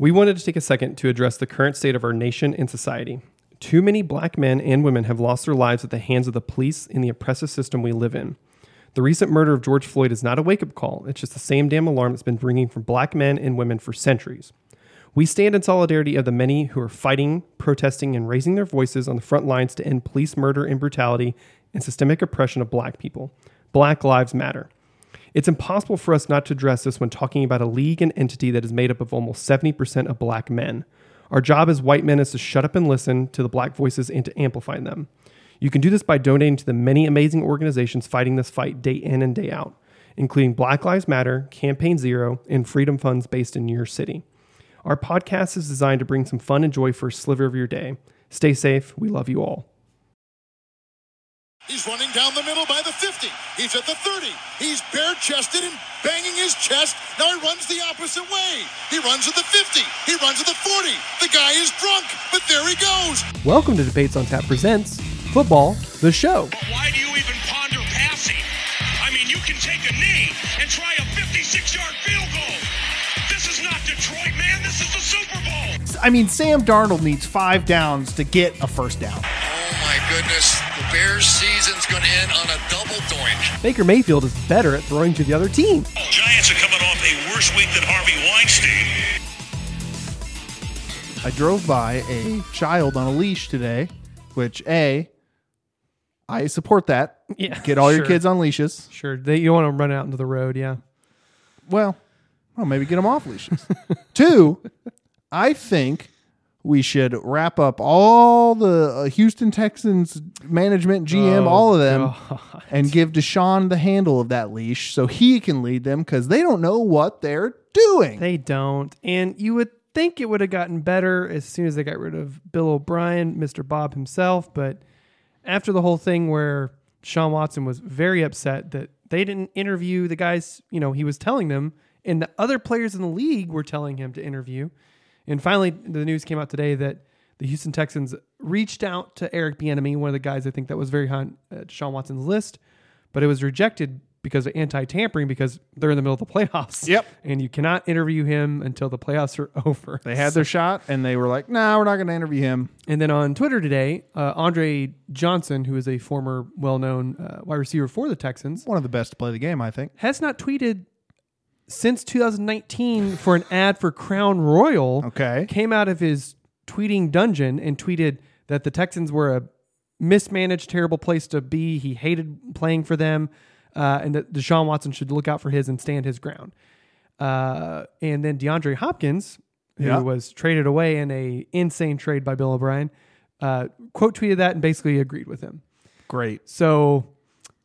We wanted to take a second to address the current state of our nation and society. Too many black men and women have lost their lives at the hands of the police in the oppressive system we live in. The recent murder of George Floyd is not a wake up call, it's just the same damn alarm that's been ringing for black men and women for centuries. We stand in solidarity of the many who are fighting, protesting, and raising their voices on the front lines to end police murder and brutality and systemic oppression of black people. Black Lives Matter. It's impossible for us not to address this when talking about a league and entity that is made up of almost 70% of black men. Our job as white men is to shut up and listen to the black voices and to amplify them. You can do this by donating to the many amazing organizations fighting this fight day in and day out, including Black Lives Matter, Campaign Zero, and Freedom Funds based in your city. Our podcast is designed to bring some fun and joy for a sliver of your day. Stay safe. We love you all. He's running down the middle by the 50. He's at the 30. He's bare chested and banging his chest. Now he runs the opposite way. He runs at the 50. He runs at the 40. The guy is drunk, but there he goes. Welcome to Debates on Tap Presents Football, the show. But why do you even ponder passing? I mean, you can take a knee and try a 56 yard field goal. This is not Detroit, man. This is the Super Bowl. I mean, Sam Darnold needs five downs to get a first down. Oh my goodness, the Bears season's going to end on a double doink. Baker Mayfield is better at throwing to the other team. Giants are coming off a worse week than Harvey Weinstein. I drove by a child on a leash today, which A, I support that. Yeah, Get all your kids on leashes. Sure. They, you want to run out into the road, yeah. Well, well, maybe get them off leashes. Two, I think we should wrap up all the uh, Houston Texans management, GM, Oh, all of them, God. and give Deshaun the handle of that leash so he can lead them because they don't know what they're doing. They don't. And you would think it would have gotten better as soon as they got rid of Bill O'Brien, Mr. Bob himself. But after the whole thing where Sean Watson was very upset that they didn't interview the guys, you know, he was telling them, and the other players in the league were telling him to interview. And finally, the news came out today that the Houston Texans reached out to Eric Bieniemy, one of the guys I think that was very high on uh, Sean Watson's list, but it was rejected because of anti-tampering because they're in the middle of the playoffs. Yep. And you cannot interview him until the playoffs are over. They had their shot and they were like, nah, we're not going to interview him. And then on Twitter today, uh, Andre Johnson, who is a former well-known uh, wide receiver for the Texans, One of the best to play the game, I think. has not tweeted since 2019 for an ad for Crown Royal. Okay. Came out of his tweeting dungeon and tweeted that the Texans were a mismanaged, terrible place to be. He hated playing for them, uh, and that Deshaun Watson should look out for his and stand his ground. Uh, and then DeAndre Hopkins, who Yeah. was traded away in a insane trade by Bill O'Brien, uh, quote tweeted that and basically agreed with him. Great. So,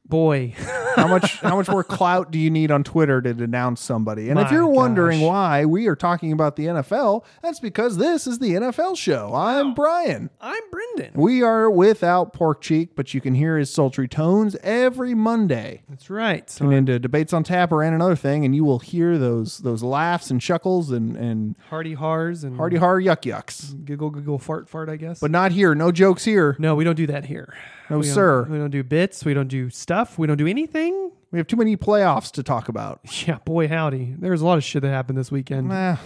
boy, How much how much more clout do you need on Twitter to denounce somebody? And if you're wondering gosh. why we are talking about the NFL, that's because this is the NFL show. I'm Brian. I'm Brendan. We are without Pork Cheek, but you can hear his sultry tones every Monday. That's right. So Tune into Debates on Tap or and another thing, and you will hear those those laughs and chuckles and and Hardy Hars and hearty har yuck yucks. giggle giggle fart fart. I guess. But not here. No jokes here. no, we don't do that here. No, We sir. We don't do bits. We don't do stuff. We don't do anything. We have too many playoffs to talk about. Yeah, boy, howdy. There's a lot of shit that happened this weekend. Nah.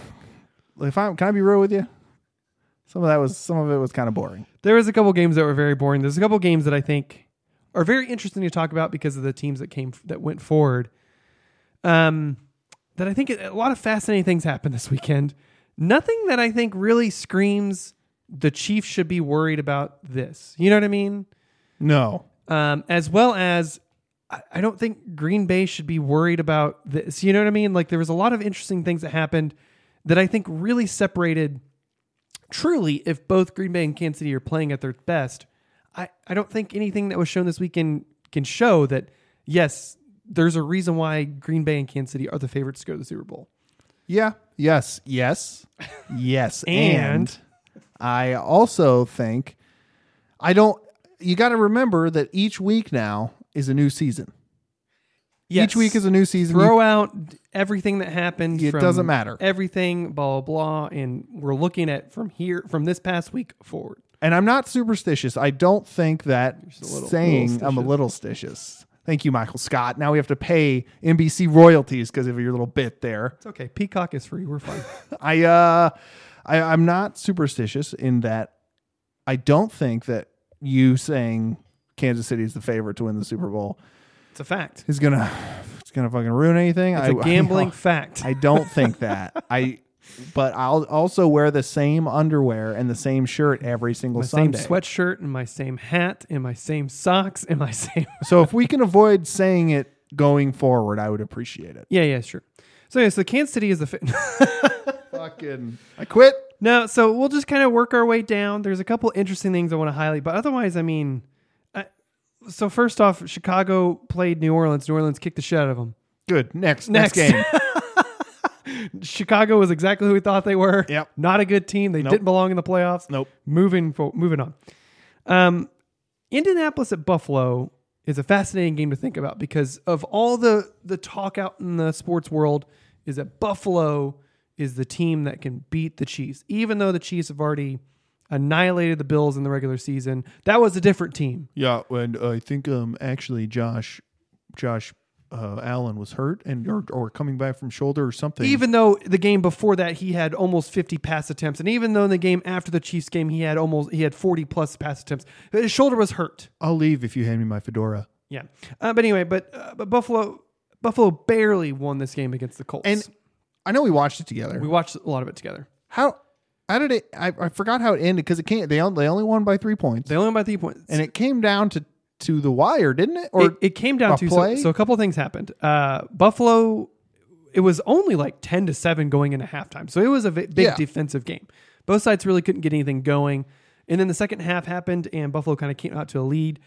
If I can I be real with you? Some of that was some of it was kind of boring. There was a couple games that were very boring. There's a couple games that I think are very interesting to talk about because of the teams that came that went forward. Um, that I think a lot of fascinating things happened this weekend. Nothing that I think really screams the Chiefs should be worried about this. You know what I mean? No. Um, as well as I, I don't think Green Bay should be worried about this. You know what I mean? Like there was a lot of interesting things that happened that I think really separated. Truly, if both Green Bay and Kansas City are playing at their best, I, I don't think anything that was shown this weekend can show that yes, there's a reason why Green Bay and Kansas City are the favorites to go to the Super Bowl. Yeah. Yes. Yes. Yes. And- and I also think I don't you got to remember that each week now is a new season. Yes. Each week is a new season. You- throw out everything that happened. It doesn't matter. Everything, blah blah blah, and we're looking at from here from this past week forward. and I'm not superstitious. I don't think that little- saying little I'm a little stitious. Thank you, Michael Scott. Now we have to pay NBC royalties because of your little bit there. It's okay. Peacock is free. We're fine. I uh I, I'm not superstitious in that I don't think that you saying Kansas City is the favorite to win the Super Bowl it's a fact. is gonna it's gonna fucking ruin anything. It's I- a gambling I, fact. I don't think that. I but I'll also wear the same underwear and the same shirt every single my same sweatshirt and my same hat and my same socks and my same. So if we can avoid saying it going forward, I would appreciate it. yeah, yeah, sure. So yeah, so Kansas City is the. Fa- Fucking I quit. No, so we'll just kind of work our way down. There's a couple interesting things I want to highlight, but otherwise, I mean, I, so first off, Chicago played New Orleans. New Orleans kicked the shit out of them. Good. Next next, Next. game. Chicago was exactly who we thought they were. Yep. Not a good team. They didn't belong in the playoffs. Nope. Moving for, moving on. Um, Indianapolis at Buffalo is a fascinating game to think about because of all the the talk out in the sports world is that Buffalo is the team that can beat the Chiefs, even though the Chiefs have already annihilated the Bills in the regular season. That was a different team. Yeah, and I think um actually Josh Josh uh, Allen was hurt and or, or coming back from shoulder or something. Even though the game before that he had almost 50 pass attempts, and even though in the game after the Chiefs game he had almost he had 40 plus pass attempts, his shoulder was hurt. I'll leave if you hand me my fedora. Yeah, uh, but anyway, but uh, but Buffalo Buffalo barely won this game against the Colts. And I know we watched it together. we watched a lot of it together. how how did it? I, I forgot how it ended because it came. They only, they only won by three points, They only won by three points, and it came down to to the wire, didn't it? Or it, it came down to so, play? so a couple of things happened. Uh, Buffalo, it was only like ten to seven going into halftime, so it was a big Yeah. defensive game. Both sides really couldn't get anything going, and then the second half happened, and Buffalo kind of came out to a lead.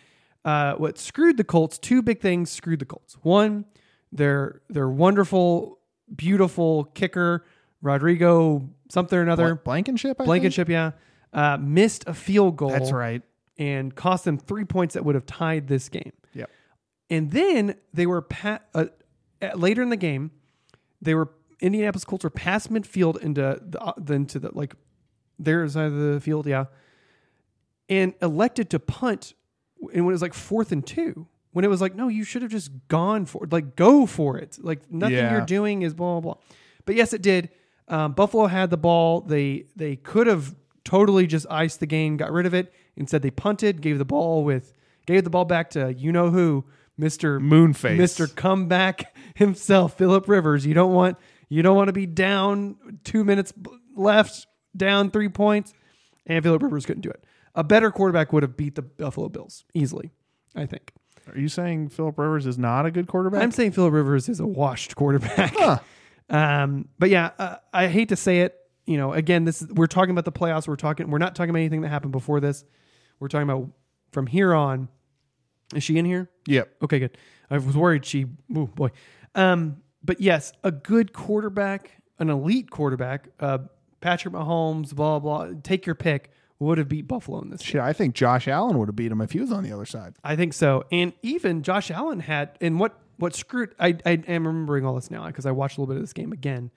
Uh, what screwed the Colts? Two big things screwed the Colts. One, their their wonderful, beautiful kicker Rodrigo something or another Blankenship. I think? Blankenship, yeah, uh, missed a field goal. That's right. and cost them three points that would have tied this game. Yep. And then they were pa- uh, later in the game, they were Indianapolis Colts were past midfield into the uh, the- into the like their side of the field, yeah, and elected to punt. And when it was like fourth and two, when it was like, no, you should have just gone for it, like go for it, like nothing Yeah. you're doing is blah blah blah. But yes, it did. Um, Buffalo had the ball. They they could have totally just iced the game, got rid of it. Instead, they punted, gave the ball with gave the ball back to you know who, Mister Moonface. Mister Comeback himself, Philip Rivers. You don't want you don't want to be down two minutes left, down three points, and Philip Rivers couldn't do it. A better quarterback would have beat the Buffalo Bills easily, I think. Are you saying Philip Rivers is not a good quarterback? I'm saying Philip Rivers is a washed quarterback. Um, but yeah, uh, I hate to say it. You know, again, this is, we're talking about the playoffs. We're talking. We're not talking about anything that happened before this. We're talking about from here on. Is she in here? yep. Okay, good. I was worried she. Oh boy. Um, but yes, a good quarterback, an elite quarterback, uh, Patrick Mahomes, blah blah. Take your pick. Would have beat Buffalo in this. Shit, I think Josh Allen would have beat him if he was on the other side. I think so. And even Josh Allen had, and what what screwed, I, I am remembering all this now because I watched a little bit of this game again.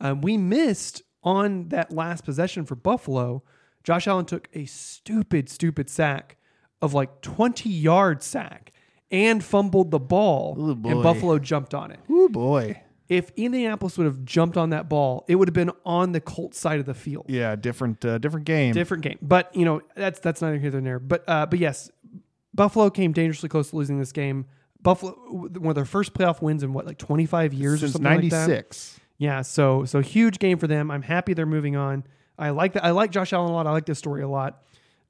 Um, we missed on that last possession for Buffalo. Josh Allen took a stupid, stupid sack of like 20 yard sack and fumbled the ball, Ooh, and Buffalo jumped on it. Oh boy. If Indianapolis would have jumped on that ball, it would have been on the Colts side of the field Yeah, different uh, different game. different game. But you know that's that's neither here nor there. But uh, but yes, Buffalo came dangerously close to losing this game. Buffalo, one of their first playoff wins in what like 25 years or Since something like that. '96. Yeah, so so huge game for them. I'm happy they're moving on. I like that. I like Josh Allen a lot. I like this story a lot.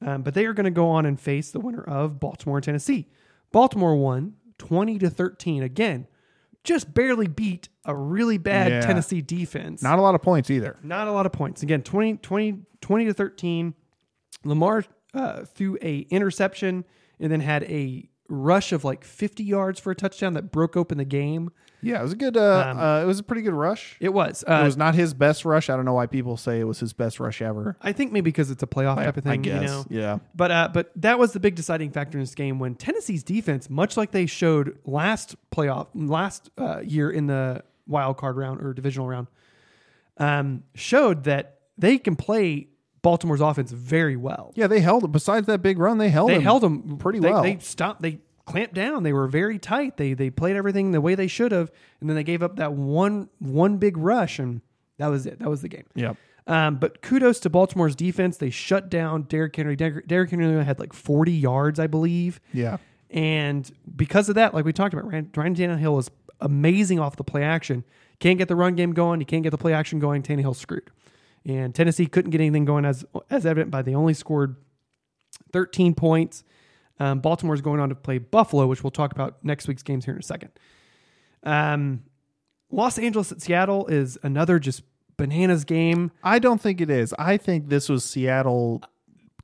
Um, but they are going to go on and face the winner of Baltimore and Tennessee. Baltimore won 20 to 13. Again, just barely beat a really bad Yeah. Tennessee defense. Not a lot of points either. Not a lot of points. Again, 20, 20, 20 to 13. Lamar uh, threw a interception and then had a rush of like 50 yards for a touchdown that broke open the game. Yeah, it was a good. Uh, uh, it was a pretty good rush. It was. Uh, it was not his best rush. I don't know why people say it was his best rush ever. I think maybe because it's a playoff type of thing. I guess. You know? Yeah. But uh, but that was the big deciding factor in this game when Tennessee's defense, much like they showed last playoff last uh, year in the wild card round or divisional round, um, showed that they can play Baltimore's offense very well. Yeah, they held it. Besides that big run, they held they him held them pretty they, well. They stopped. They clamped down. They were very tight. They they played everything the way they should have, and then they gave up that one one big rush, and that was it. That was the game. Yep. Um, but kudos to Baltimore's defense. They shut down Derrick Henry. Derrick, Derrick Henry had like 40 yards, I believe. Yeah. And because of that, like we talked about, Ryan, Ryan Tannehill was amazing off the play action. Can't get the run game going. You can't get the play action going. Tannehill's screwed. And Tennessee couldn't get anything going as as evident by they only scored 13 points. Um, Baltimore's going on to play Buffalo, which we'll talk about next week's games here in a second. Um, Los Angeles at Seattle is another just bananas game. I don't think it is. I think this was Seattle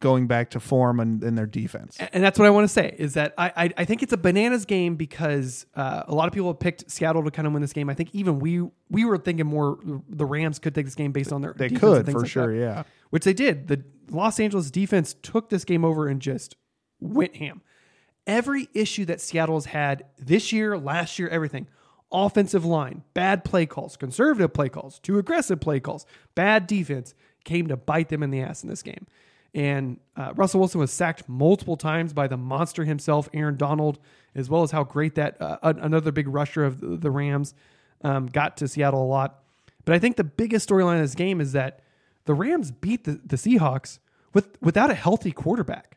going back to form and in their defense. and that's what I want to say is that I I, I think it's a bananas game because uh, a lot of people have picked Seattle to kind of win this game. I think even we we were thinking more the Rams could take this game based on their They could for like sure. that, Yeah. which they did. The Los Angeles defense took this game over and just went ham. Every issue that Seattle's had this year, last year, everything. Offensive line, bad play calls, conservative play calls, too aggressive play calls, bad defense came to bite them in the ass in this game. And uh, Russell Wilson was sacked multiple times by the monster himself, Aaron Donald, as well as how great that uh, another big rusher of the, Rams um, got to Seattle a lot. But I think the biggest storyline of this game is that the Rams beat the, the Seahawks with without a healthy quarterback.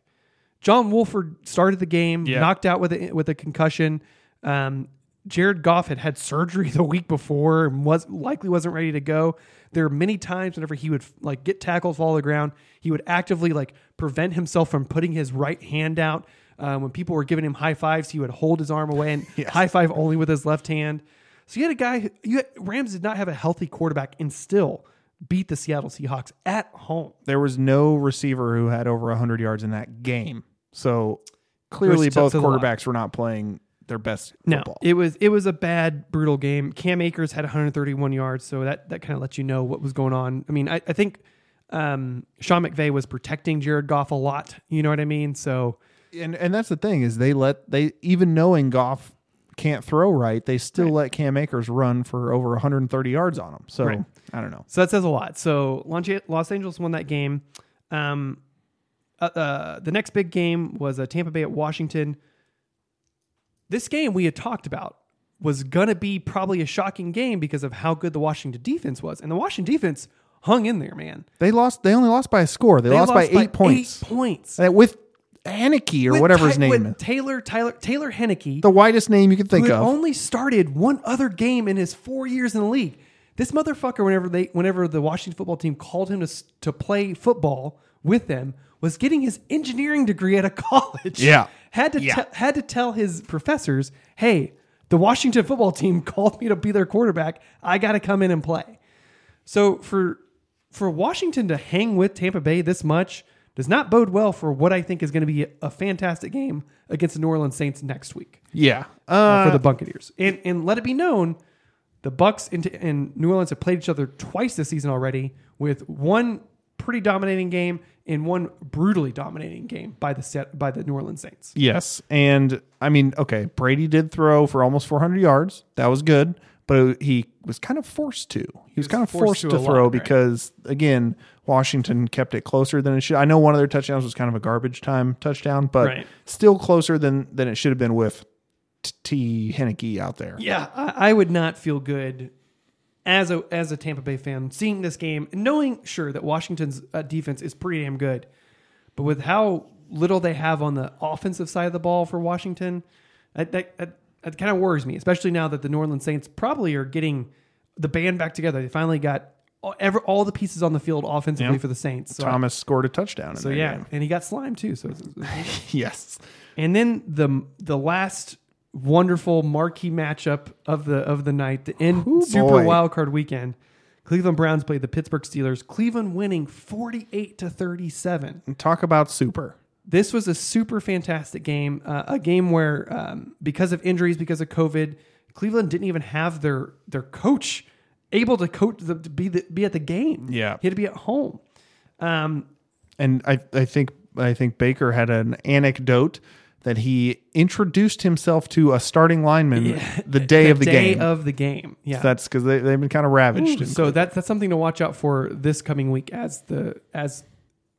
John Wolford started the game, Yeah. knocked out with a, with a concussion. Um, Jared Goff had had surgery the week before and was likely wasn't ready to go. There are many times whenever he would like get tackled, fall to the ground, he would actively like prevent himself from putting his right hand out. Uh, when people were giving him high fives, he would hold his arm away and high five only with his left hand. So you had a guy. Who, you had, Rams did not have a healthy quarterback and still beat the Seattle Seahawks at home. There was no receiver who had over 100 yards in that game. So clearly Which both says a lot. quarterbacks were not playing their best No, football. it was it was a bad, brutal game. Cam Akers had 131 yards, so that that kind of lets you know what was going on. I mean, I, I think um, Sean McVay was protecting Jared Goff a lot. You know what I mean? So and and that's the thing is they let they even knowing Goff can't throw right, they still let Cam Akers run for over 130 yards on him. So Right. I don't know. So that says a lot. So Los Los Angeles won that game. Um, uh, uh, the next big game was uh, Tampa Bay at Washington. This game we had talked about was going to be probably a shocking game because of how good the Washington defense was. And the Washington defense hung in there, man. They lost. They only lost by a score. They, They lost, by eight points Eight points. Uh, with Heinicke or With whatever his name with is. Taylor, Tyler, Taylor Heinicke. The whitest name you could think of. only started one other game in his four years in the league. This motherfucker, whenever they, whenever the Washington football team called him to to play football with them, was getting his engineering degree at a college. Yeah. had to Yeah. te- had to tell his professors, "Hey, the Washington football team called me to be their quarterback. I got to come in and play." So for for Washington to hang with Tampa Bay this much does not bode well for what I think is going to be a fantastic game against the New Orleans Saints next week yeah. uh, Uh, for the Buccaneers. And and let it be known, the Bucks and, and New Orleans have played each other twice this season already, with one pretty dominating game and one brutally dominating game by the set by the New Orleans Saints. Yes, and I mean, okay, Brady did throw for almost 400 yards. That was good, but he was kind of forced to. He was, kind of forced forced, to to, a lot, throw right. because again, Washington kept it closer than it should. I know one of their touchdowns was kind of a garbage time touchdown, but Right. still closer than than it should have been with T. T. Heinicke out there. Yeah, I, I would not feel good as a as a Tampa Bay fan seeing this game and knowing sure that Washington's uh, defense is pretty damn good, but with how little they have on the offensive side of the ball for Washington, that that, that, that kind of worries me, especially now that the New Orleans Saints probably are getting the band back together. They finally got all, ever, all the pieces on the field offensively Yep. for the Saints. So, Thomas scored a touchdown. In so yeah, game. and he got slimed too. So. It's, it's- yes, and then the the last wonderful marquee matchup of the of the night, the end Ooh, Super boy. Wild Card weekend. Cleveland Browns played the Pittsburgh Steelers. Cleveland winning forty eight to thirty seven. talk about super. This was a super fantastic game, uh, a game where um, because of injuries, because of COVID, Cleveland didn't even have their their coach able to coach the, to be the, be at the game. Yeah. he had to be at home. Um, and I, I think I think Baker had an anecdote that he introduced himself to a starting lineman the day of the day game. of the game. Yeah, That's because they, they've been kind of ravaged. in so that's that's something to watch out for this coming week as the as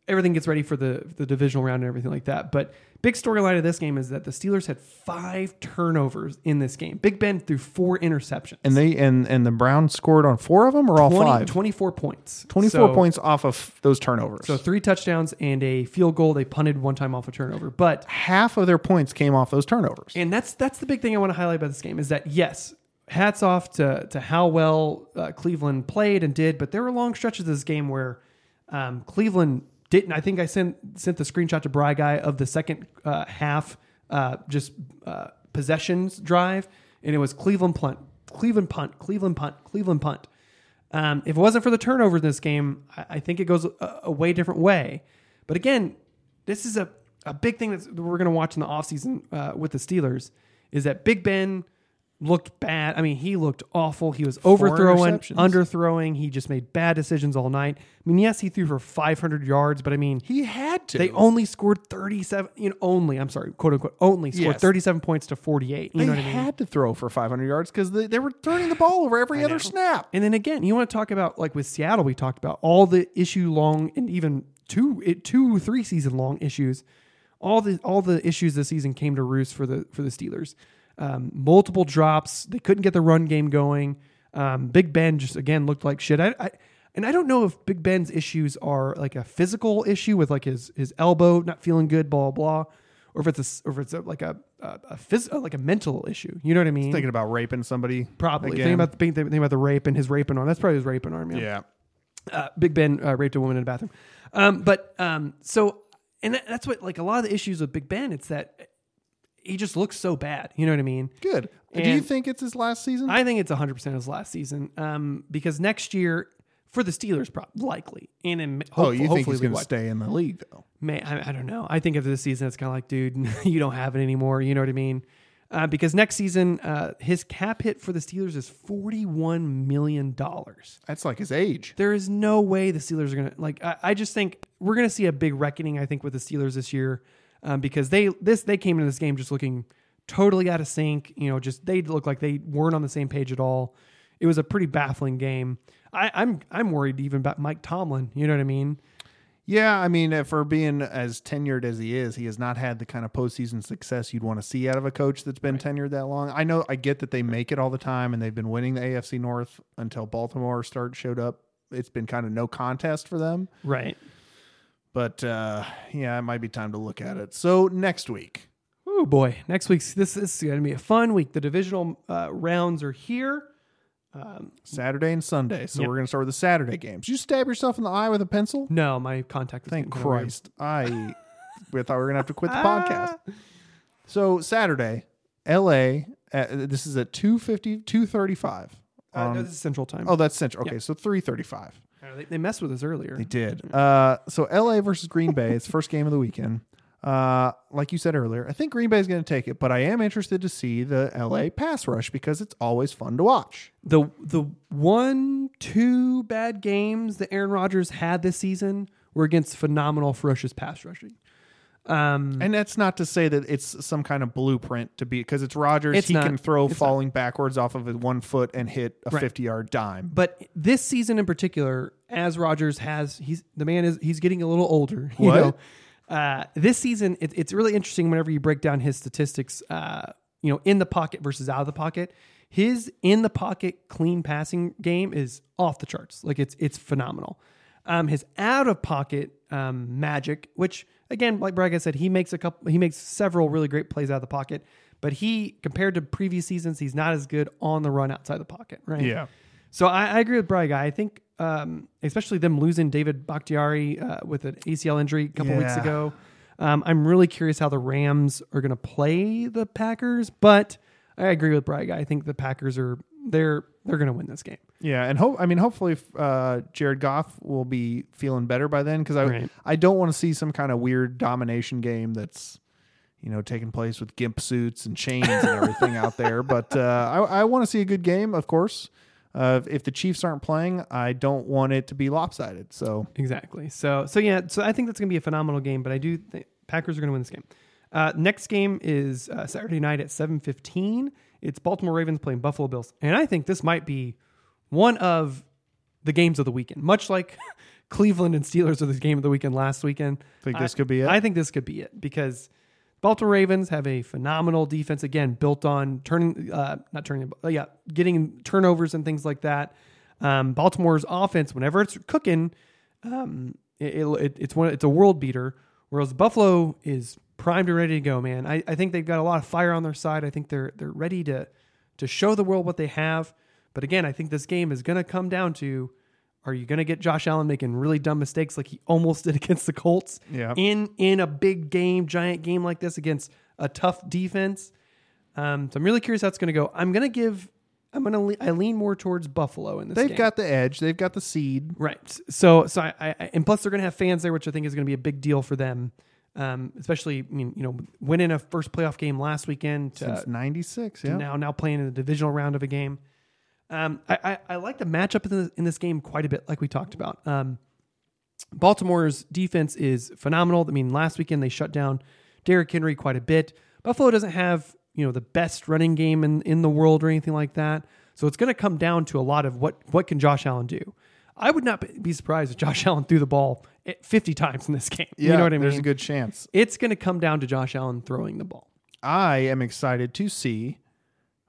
everything gets ready for the the divisional round and everything like that. But big storyline of this game is that the Steelers had five turnovers in this game. Big Ben threw four interceptions. And they and and the Browns scored on four of them or all 20 five. 24 points. 24 So- points off of those turnovers. So three touchdowns and a field goal. They punted one time off a turnover. But half of their points came off those turnovers. and that's that's the big thing I want to highlight about this game is that yes, hats off to to how well uh, Cleveland played and did, but there were long stretches of this game where um, Cleveland didn't. I think I sent sent the screenshot to Bry guy of the second uh, half uh, just uh, possessions drive, and it was Cleveland punt, Cleveland punt, Cleveland punt, Cleveland punt. Um, if it wasn't for the turnovers in this game, I, I think it goes a, a way different way. But again, this is a, a big thing that we're going to watch in the offseason uh, with the Steelers is that Big Ben looked bad. I mean, he looked awful. He was overthrowing, underthrowing. He just made bad decisions all night. I mean, yes, he threw for 500 yards, but I mean, he had to. they only scored 37, you know, only, I'm sorry, quote unquote, only scored Yes. 37 points to 48. You they know what I mean? had to throw for 500 yards because they, they were turning the ball over every other snap. And then again, you want to talk about like with Seattle, we talked about all the issue long and even two, it, two, three season long issues. All the all the issues this season came to roost for the for the Steelers. Um, multiple drops. They couldn't get the run game going. Um, Big Ben just again looked like shit. I, I and I don't know if Big Ben's issues are like a physical issue with like his his elbow not feeling good, blah blah, blah or if it's a or if it's a, like a a, a phys, like a mental issue. You know what I mean? Thinking about raping somebody. Probably again. think about the think about the rape and his raping arm. That's probably his raping arm. Yeah. yeah. Uh, Big Ben uh, raped a woman in a bathroom. Um, but um, so and that's what like a lot of the issues with Big Ben. It's that he just looks so bad. You know what I mean? Good. Do you think it's his last season? I think it's 100 percent his last season. Um, because next year for the Steelers, prob- likely, and in oh, you think he's going to stay in the league though? May I, I don't know. I think after this season, it's kind of like, dude, you don't have it anymore. You know what I mean? Uh, because next season, uh, his cap hit for the Steelers is forty-one million dollars. That's like his age. There is no way the Steelers are gonna like. I, I just think we're gonna see a big reckoning. I think with the Steelers this year, um, because they this they came into this game just looking totally out of sync. You know, just they look like they weren't on the same page at all. It was a pretty baffling game. I, I'm I'm worried even about Mike Tomlin. You know what I mean? Yeah, I mean, uh, for being as tenured as he is, he has not had the kind of postseason success you'd want to see out of a coach that's been tenured that long. I know, I get that they make it all the time, and they've been winning the AFC North until Baltimore start showed up. It's been kind of no contest for them, Right. But uh, yeah, it might be time to look at it. So next week, Oh boy, next week's this, this is going to be a fun week. The divisional uh, rounds are here. Saturday and Sunday. So Yep. we're going to start with the Saturday games. You stab yourself in the eye with a pencil? No, my contact. is Thank getting kinda weird. Christ. I we thought we were going to have to quit the podcast. So Saturday, LA, uh, this is at 250, 235. Uh, Um, no, this is Central Time. oh, that's Central. Okay, Yep. so 335. They, they messed with us earlier. They did. Uh, so LA versus Green Bay. It's first game of the weekend. Uh, like you said earlier, I think Green Bay is going to take it, but I am interested to see the LA pass rush because it's always fun to watch. The the one two bad games that Aaron Rodgers had this season were against phenomenal ferocious pass rushing. Um, And that's not to say that it's some kind of blueprint to be because it's Rodgers. It's he not. can throw It's not. falling backwards off of his one foot and hit a Right. 50 yard dime. but this season in particular, as Rodgers has, he's the man is he's getting a little older. You What? know, uh, this season it, it's really interesting whenever you break down his statistics. Uh, you know, in the pocket versus out of the pocket. His in the pocket clean passing game is off the charts. Like it's it's phenomenal. Um, his out of pocket um, magic, which again, like Braga said, he makes a couple, he makes several really great plays out of the pocket. But he, compared to previous seasons, he's not as good on the run outside the pocket, right? Yeah. So I, I agree with Braga. I think, um, especially them losing David Bakhtiari uh, with an ACL injury a couple weeks ago. Um, I'm really curious how the Rams are going to play the Packers, but I agree with Braga. I think the Packers are they're they're going to win this game. Yeah, and hope I mean hopefully uh, Jared Goff will be feeling better by then because I Right. I don't want to see some kind of weird domination game that's you know taking place with gimp suits and chains and everything out there. But uh, I I want to see a good game, of course. Uh, if the Chiefs aren't playing, I don't want it to be lopsided. So Exactly. So so yeah. So I think that's going to be a phenomenal game. But I do think Packers are going to win this game. Uh, next game is uh, Saturday night at seven fifteen. It's Baltimore Ravens playing Buffalo Bills, and I think this might be one of the games of the weekend. Much like Cleveland and Steelers are the game of the weekend last weekend. I think this I- could be it? I think this could be it because Baltimore Ravens have a phenomenal defense again, built on turning, uh, not turning, yeah, getting turnovers and things like that. Um, Baltimore's offense, whenever it's cooking, um, it, it, it's one, it's a world beater. Whereas Buffalo is primed and ready to go, man. I, I think they've got a lot of fire on their side. I think they're they're ready to to show the world what they have. But again, I think this game is going to come down to are you going to get Josh Allen making really dumb mistakes like he almost did against the Colts Yeah. in in a big game, giant game like this against a tough defense? Um, so I'm really curious how it's going to go. I'm going to give I'm going to le- I lean more towards Buffalo in this They've game. got the edge. They've got the seed. Right. So, so I, I and plus they're going to have fans there, which I think is going to be a big deal for them. Um, especially, I mean, you know, winning a first playoff game last weekend to, Since '96, to yeah. now now playing in the divisional round of a game. Um, I, I, I like the matchup in, the, in this game quite a bit, like we talked about. Um, Baltimore's defense is phenomenal. I mean, last weekend they shut down Derrick Henry quite a bit. Buffalo doesn't have you know the best running game in, in the world or anything like that. So it's going to come down to a lot of what what can Josh Allen do. I would not be surprised if Josh Allen threw the ball 50 times in this game. Yeah, you know what I mean? There's a good chance. it's going to come down to Josh Allen throwing the ball. I am excited to see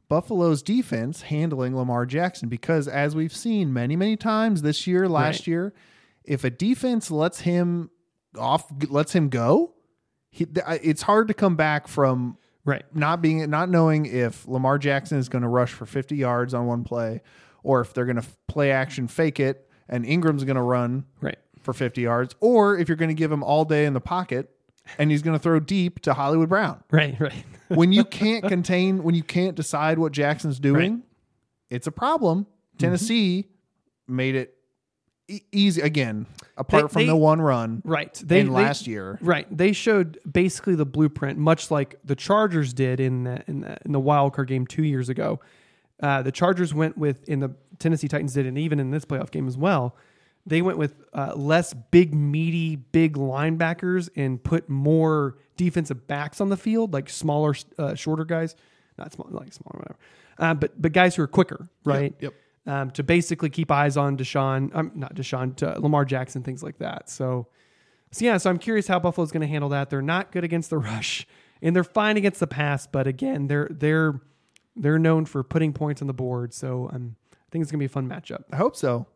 Buffalo's defense handling Lamar Jackson because, as we've seen many, many times this year, last Right. year, if a defense lets him off, lets him go, he, it's hard to come back from Right. not being not knowing if Lamar Jackson is going to rush for 50 yards on one play or if they're going to play action fake it and Ingram's going to run Right. For 50 yards or if you're going to give him all day in the pocket and he's going to throw deep to Hollywood Brown. Right. Right. When you can't contain when you can't decide what Jackson's doing, it's a problem. Tennessee made it e- easy again apart They- from they- the one run Right. They in last year. Right. They showed basically the blueprint, much like the Chargers did in the in the, in the wild card game two years ago. Uh, the Chargers went with, in the Tennessee Titans did, and even in this playoff game as well. They went with uh, less big, meaty, big linebackers and put more defensive backs on the field, like smaller, uh, shorter guys, not small, like smaller, whatever. Uh, but but guys who are quicker, right? yep. Um, to basically keep eyes on Deshaun, um, not Deshaun, to Lamar Jackson, things like that. So, so yeah, so I'm curious how Buffalo's going to handle that. They're not good against the rush, and they're fine against the pass. But again, they're they're they're known for putting points on the board. So um, I think it's going to be a fun matchup. I hope so.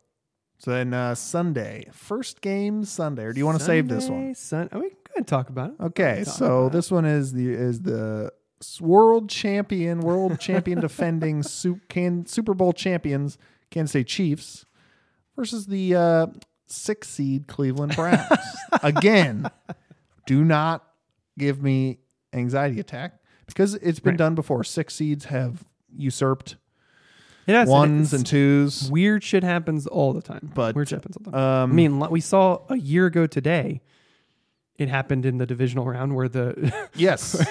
So then uh, Sunday, first game Sunday. Or do you want to save this one? Sunday, Sun- oh, we can go ahead and talk about it. Okay, Talk so about this one is the is the s- world champion, world champion defending Su- can, Super Bowl champions, Kansas City Chiefs versus the uh, six seed Cleveland Browns. Again, do not give me anxiety attack because it's been done before. Six seeds have usurped has ones and twos. Weird shit happens all the time. But, weird shit happens all the time. um, I mean, we saw a year ago today. It happened in the divisional round where the Yes,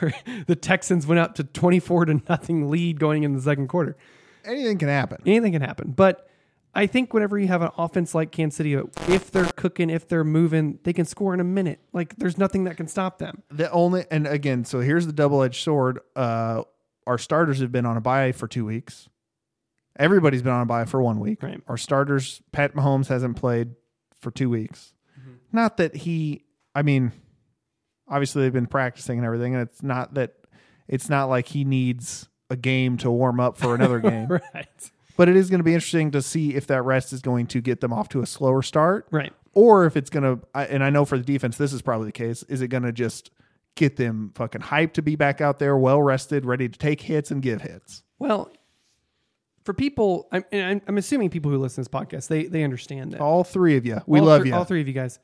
where the Texans went up to twenty four to nothing lead going in the second quarter. anything can happen. Anything can happen, but I think whenever you have an offense like Kansas City, if they're cooking, if they're moving, they can score in a minute. Like there's nothing that can stop them. The only and again, so here's the double edged sword. Uh, our starters have been on a bye for two weeks. Everybody's been on a bye for one week. Right. Our starters, Pat Mahomes hasn't played for two weeks. Mm-hmm. Not that he, I mean, obviously they've been practicing and everything, and it's not that it's not like he needs a game to warm up for another game. Right. But it is going to be interesting to see if that rest is going to get them off to a slower start Right. or if it's going to, and i know for the defense this is probably the case is it gonna just get them fucking hyped to be back out there well rested ready to take hits and give hits Well, for people, I'm, I'm, I'm assuming people who listen to this podcast, they they understand that. all three of you we all love three- you All three of you guys.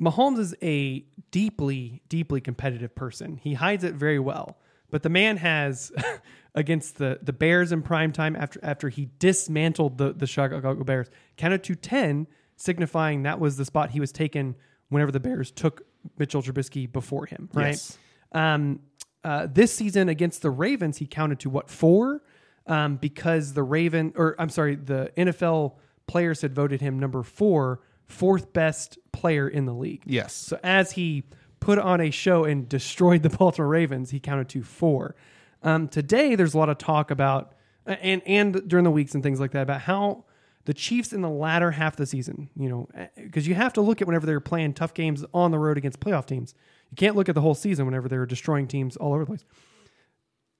Mahomes is a deeply, deeply competitive person. He hides it very well. But the man has against the, the Bears in prime time after after he dismantled the, the Chicago Bears, counted to ten, signifying that was the spot he was taken whenever the Bears took Mitchell Trubisky before him. Right. Yes. Um, uh, this season against the Ravens, he counted to what four? Um, because the Raven, or I'm sorry, the NFL players had voted him number four, fourth best player in the league. Yes. So as he put on a show and destroyed the Baltimore Ravens, he counted to four. Um, today, there's a lot of talk about, and and during the weeks and things like that, about how The Chiefs in the latter half of the season, you know, because you have to look at whenever they're playing tough games on the road against playoff teams. You can't look at the whole season whenever they're destroying teams all over the place.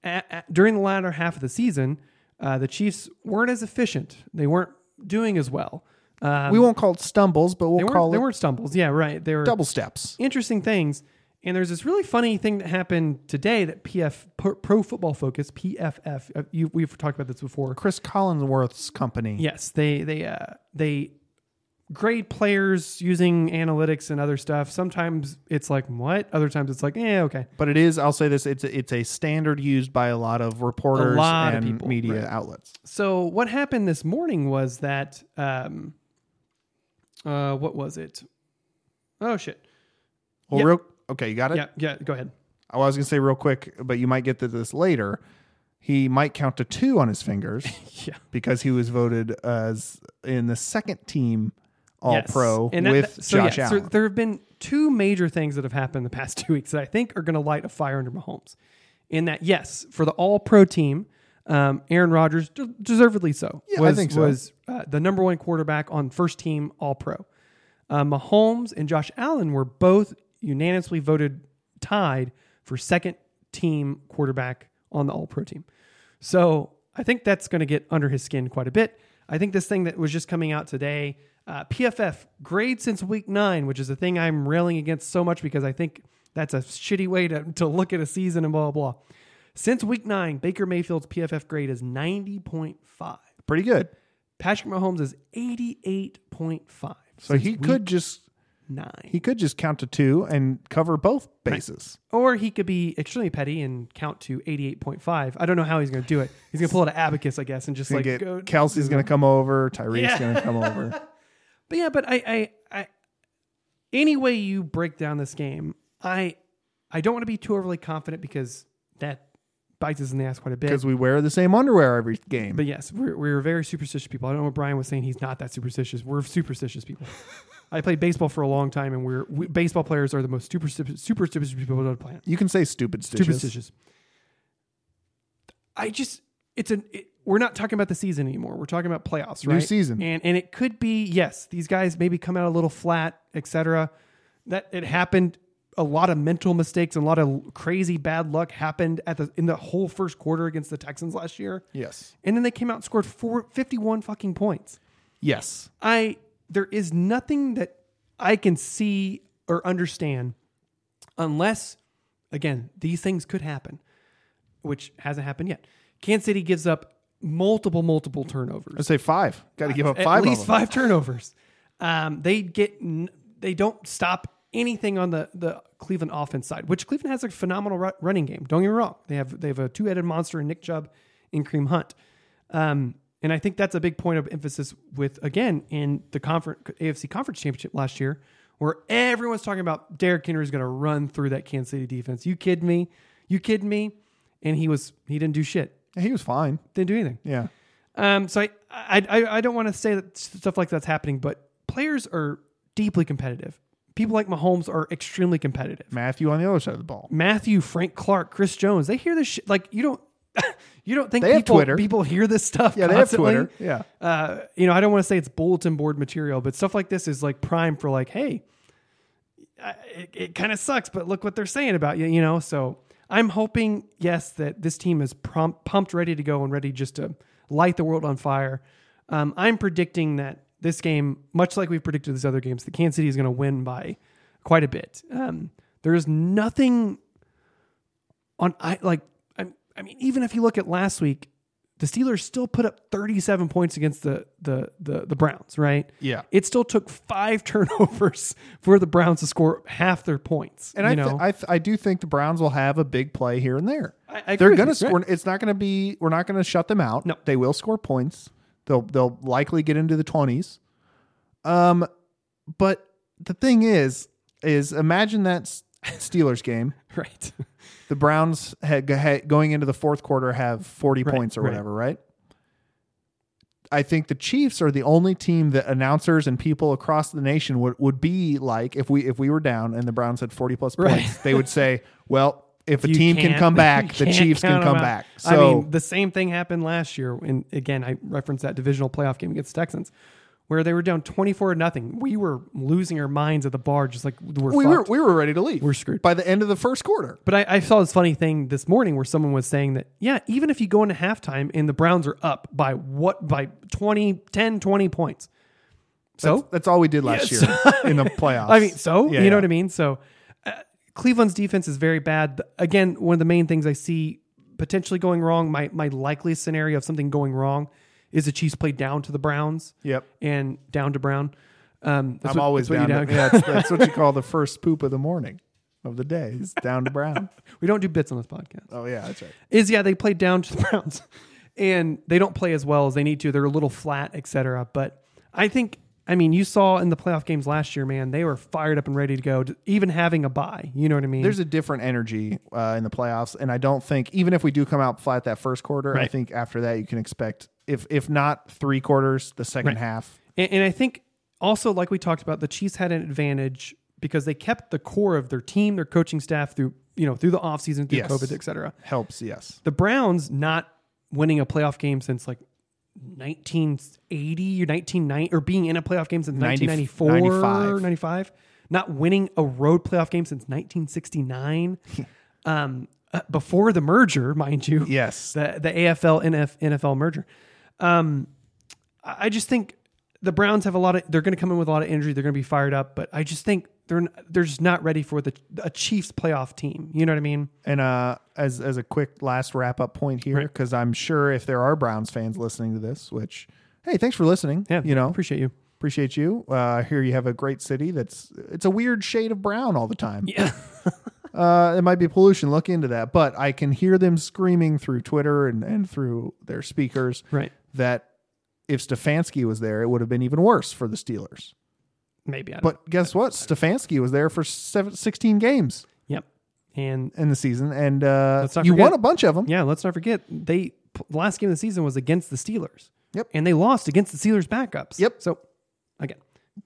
A- a- during the latter half of the season, uh, the Chiefs weren't as efficient. They weren't doing as well. Um, we won't call it stumbles, but they we'll call they it weren't stumbles. Yeah, right. They were double steps. interesting things. And there's this really funny thing that happened today that PF Pro, Pro Football Focus PFF. Uh, you, we've talked about this before. Chris Collinsworth's company. Yes, they they uh, they grade players using analytics and other stuff. Sometimes it's like what, other times it's like eh, okay. But it is, I'll say this, it's a, it's a standard used by a lot of reporters lot of and people, media right. outlets. So what happened this morning was that um, uh, what was it? Oh shit. Well, Yeah. real okay, you got it. Yeah, yeah. Go ahead. I was going to say real quick, but you might get to this later. He might count to two on his fingers Yeah. because he was voted as in the second team All Yes. Pro And with that- so Josh yeah, so Allen. there have been two major things that have happened the past two weeks that I think are going to light a fire under Mahomes. In that, yes, for the All Pro team, um, Aaron Rodgers, de- deservedly so, Yeah, I was, think so. was uh, the number one quarterback on first team All Pro. Uh, Mahomes and Josh Allen were both unanimously voted tied for second team quarterback on the All Pro team. So I think that's going to get under his skin quite a bit. I think this thing that was just coming out today, uh, PFF grade since week nine, which is a thing I'm railing against so much because I think that's a shitty way to, to look at a season and blah, blah, blah. Since week nine, Baker Mayfield's PFF grade is 90.5. Pretty good. Patrick Mahomes is 88.5. So he could just nine. he could just count to two and cover both bases. Or he could be extremely petty and count to 88.5. I don't know how he's going to do it. He's going to pull out an abacus, I guess, and just like get go. Kelce's going to come over. Tyreek's Yeah. going to come over. But yeah, but I, I, I, any way you break down this game, I, I don't want to be too overly confident because that bites us in the ass quite a bit. because we wear the same underwear every game. But yes, we're, we're very superstitious people. I don't know what Brian was saying. He's not that superstitious. We're superstitious people. I played baseball for a long time, and we're we, baseball players are the most superstitious, superstitious people on the planet. you can say stupid stitches. Superstitious. I just it's an it, we're not talking about the season anymore. We're talking about playoffs, right? New season. and and it could be yes, these guys maybe come out a little flat, etc. That it happened. A lot of mental mistakes and a lot of crazy bad luck happened at the in the whole first quarter against the Texans last year. Yes. And then they came out and scored four, 51 fucking points. Yes. I there is nothing that I can see or understand unless again, these things could happen, which hasn't happened yet. Kansas City gives up multiple, multiple turnovers. I'd say five. Got to give up five. At least five turnovers. Um, they get n- they don't stop anything on the the Cleveland offense side, which Cleveland has a phenomenal ru- running game. Don't get me wrong; they have they have a two headed monster in Nick Chubb and Kareem Hunt, um, and I think that's a big point of emphasis with again in the conference AFC Conference Championship last year, where everyone's talking about Derrick Henry is going to run through that Kansas City defense. You kidding me? You kidding me? And he was he didn't do shit. He was fine. Didn't do anything. Yeah. Um, so I, I, I, I don't want to say that stuff like that's happening, but players are deeply competitive. People like Mahomes are extremely competitive. Mathieu on the other side of the ball. Mathieu, Frank Clark, Chris Jones, they hear this shit. Like you don't, you don't think They have people, Twitter. people hear this stuff. Yeah, they have constantly? Twitter. Yeah. Uh, you know, I don't want to say it's bulletin board material, but stuff like this is like prime for like, hey, I- it, it kind of sucks, but look what they're saying about you, you know? So I'm hoping, yes, that this team is pumped, ready to go and ready just to light the world on fire. Um, I'm predicting that this game, much like we've predicted these other games, the Kansas City is going to win by quite a bit. Um, there is nothing on I like I, I mean even if you look at last week the Steelers still put up 37 points against the the the, the Browns, right? Yeah. It still took 5 turnovers for the Browns to score half their points. And you I, know. th- I, th- I do think the Browns will have a big play here and there. I- I agree They're going to score. right. It's not going to be. We're not going to shut them out. No. they will score points. They'll they'll likely get into the twenties. Um, but the thing is, is imagine that Steelers game. right. The Browns had, had going into the fourth quarter have forty Right, points or right. whatever, right? I think the Chiefs are the only team that announcers and people across the nation would, would be like if we if we were down and the Browns had 40 plus points, Right. they would say, Well, if a You team can come back, the Chiefs can come back. I mean, the same thing happened last year. And again, I referenced that divisional playoff game against the Texans, where they were down twenty four to nothing. We were losing our minds at the bar, just like we're we were we were ready to leave. We're screwed. by the end of the first quarter. But I, I saw this funny thing this morning where someone was saying that, yeah, even if you go into halftime and the Browns are up by what, by 20, 10, 20 points. So, That's, that's all we did last Yes. year in the playoffs. I mean, so, Yeah, you yeah. know what I mean? So, uh, Cleveland's defense is very bad. Again, one of the main things I see potentially going wrong, my, my likeliest scenario of something going wrong is the Chiefs play down to the Browns. Yep. And down to Brown. Um, that's I'm what- always down. you To, yeah, that's, that's what you call the first poop of the morning of the day. Is down to Brown. We don't do bits on this podcast. Oh yeah, that's right. is yeah they play down to the Browns, and they don't play as well as they need to. They're a little flat, etc. But I think I mean you saw in the playoff games last year, man, they were fired up and ready to go. Even having a bye, you know what I mean? There's a different energy uh, in the playoffs, and I don't think even if we do come out flat that first quarter, I think after that you can expect if if not three quarters, the second Right. half. and, and I think also like we talked about, the Chiefs had an advantage because they kept the core of their team, their coaching staff through you know through the offseason, through Yes. COVID, etc. Helps, yes. The Browns not winning a playoff game since like 1980 or 1990 or being in a playoff game since 90 1994 95. 95 not winning a road playoff game since 1969 um, uh, before the merger mind you Yes. the, the AFL NF, NFL merger um, I just think the Browns have a lot of they're going to come in with a lot of energy they're going to be fired up but I just think they're they're just not ready for the a Chiefs playoff team you know what I mean And uh, as as a quick last wrap up point here, because I'm sure if there are Browns fans listening to this, which hey, thanks for listening. yeah you know, appreciate you appreciate you. Uh, hear you have a great city that's it's a weird shade of brown all the time. yeah Uh, it might be pollution. Look into that. But I can hear them screaming through Twitter and, and through their speakers right that if Stefanski was there, it would have been even worse for the Steelers. maybe I But guess what? Stefanski was there for seven, 16 games Yep. And in the season, and uh, you forget- won a bunch of them. yeah, let's not forget they the last game of the season was against the Steelers. Yep. And they lost against the Steelers backups. Yep. So again,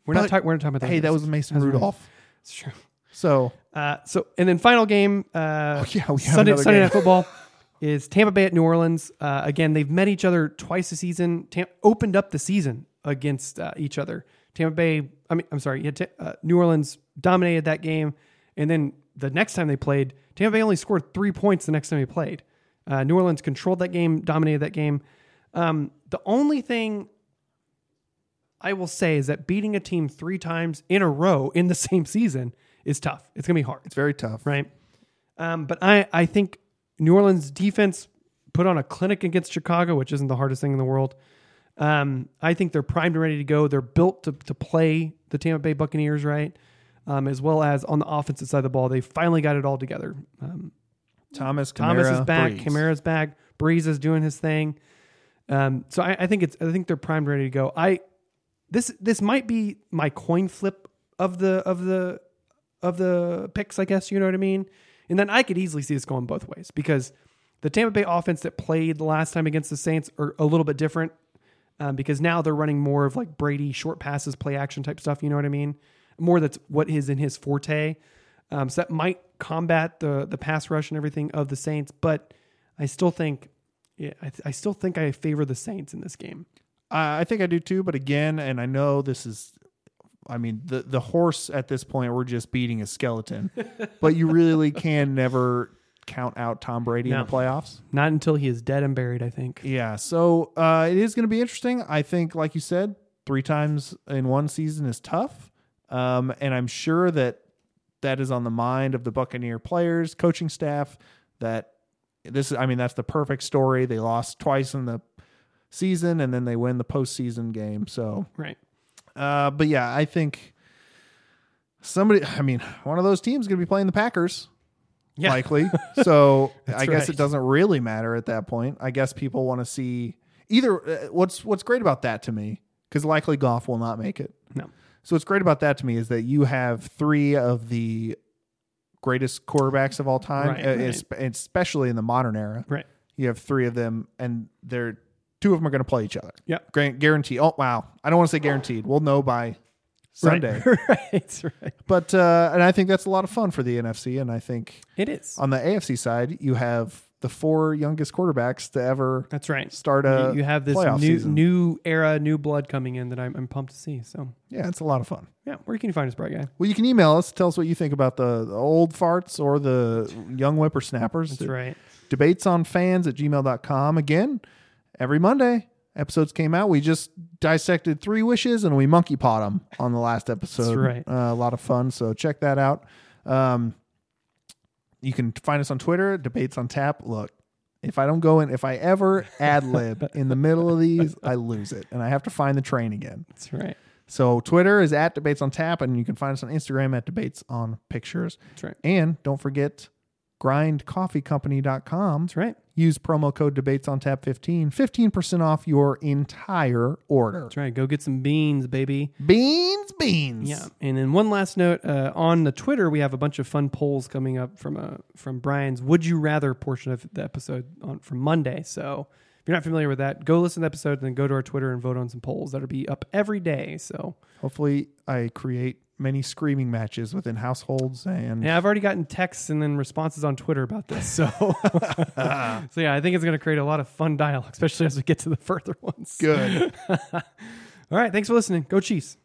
we're not But, talking. We're not talking about that. Hey, that was Mason That's right. Rudolph. It's true. So Uh, so and then final game. Uh, Oh, yeah, Sunday Sunday night football is Tampa Bay at New Orleans. Uh, again, they've met each other twice a season. Tam- opened up the season against uh, each other. Tampa Bay. I mean, I'm sorry. Yeah, Ta- uh, New Orleans dominated that game, and then the next time they played, Tampa Bay only scored three points the next time they played. Uh, New Orleans controlled that game, dominated that game. Um, the only thing I will say is that beating a team three times in a row in the same season is tough. It's gonna be hard it's very tough. right? Um, but I, I think New Orleans defense put on a clinic against Chicago, which isn't the hardest thing in the world. Um, I think they're primed and ready to go. They're built to, to play the Tampa Bay Buccaneers, right? Um, as well as on the offensive side of the ball, they finally got it all together. Um, Thomas, Thomas is back. Brees. Kamara's back. Brees is doing his thing. Um, so I, I think it's I think they're primed ready to go. I this this might be my coin flip of the of the of the picks, I guess, you know what I mean? And then I could easily see this going both ways because the Tampa Bay offense that played the last time against the Saints are a little bit different um, because now they're running more of like Brady short passes, play action type stuff. You know what I mean? More that's what is in his forte. Um, so that might combat the the pass rush and everything of the Saints, but I still think, yeah, I, I still think I favor the Saints in this game. I think I do too, but again, and I know this is, I mean, the the horse at this point we're just beating a skeleton, but you really can never count out Tom Brady No. in the playoffs. Not until he is dead and buried, I think. Yeah, so uh, it is going to be interesting. I think, like you said, three times in one season is tough, um, and I'm sure that that is on the mind of the Buccaneer players, coaching staff. That this is, I mean, that's the perfect story. They lost twice in the season, and then they win the postseason game. So, Right. Uh, but yeah, I think somebody. I mean, one of those teams is going to be playing the Packers Yeah. likely. So I guess right. it doesn't really matter at that point. I guess people want to see either. Uh, what's What's great about that to me, because likely Goff will not make it. No. So what's great about that to me is that you have three of the greatest quarterbacks of all time, Right, uh, right. especially in the modern era. Right. You have three of them, and they're two of them are going to play each other. Yep. guarantee. Oh wow, I don't want to say guaranteed. We'll know by Sunday. right, right. But uh, and I think that's a lot of fun for the NFC. And I think It is. on the AFC side, you have the four youngest quarterbacks to ever That's right. start a you, you have this new season. new era, new blood coming in that I'm, I'm pumped to see. So Yeah, it's a lot of fun. yeah, where can you find us, bright guy? Well, you can email us. Tell us what you think about the, the old farts or the young whippersnappers. That's right. Debates on fans at gmail.com. Again, every Monday, episodes came out. We just dissected three wishes and we monkey pot them on the last episode. That's right. Uh, a lot of fun. So check that out. Um, you can find us on Twitter, Debates on Tap. Look, if I don't go in, if I ever ad lib in the middle of these, I lose it and I have to find the train again. That's right. So Twitter is at Debates on Tap, and you can find us on Instagram at Debates on Pictures. That's right. And don't forget grindcoffeecompany.com. That's right. Use promo code Debates on Tap 15, 15% off your entire order. That's right. Go get some beans, baby. Beans, beans. Yeah, and then one last note uh, on the Twitter, we have a bunch of fun polls coming up from uh, from Brian's "Would You Rather" portion of the episode on from Monday. So if you're not familiar with that, go listen to the episode and then go to our Twitter and vote on some polls. That'll be up every day. So Hopefully, I create many screaming matches within households and yeah, I've already gotten texts and then responses on Twitter about this. So so yeah, I think it's going to create a lot of fun dialogue, especially as we get to the further ones. good. All right, thanks for listening. Go Chiefs.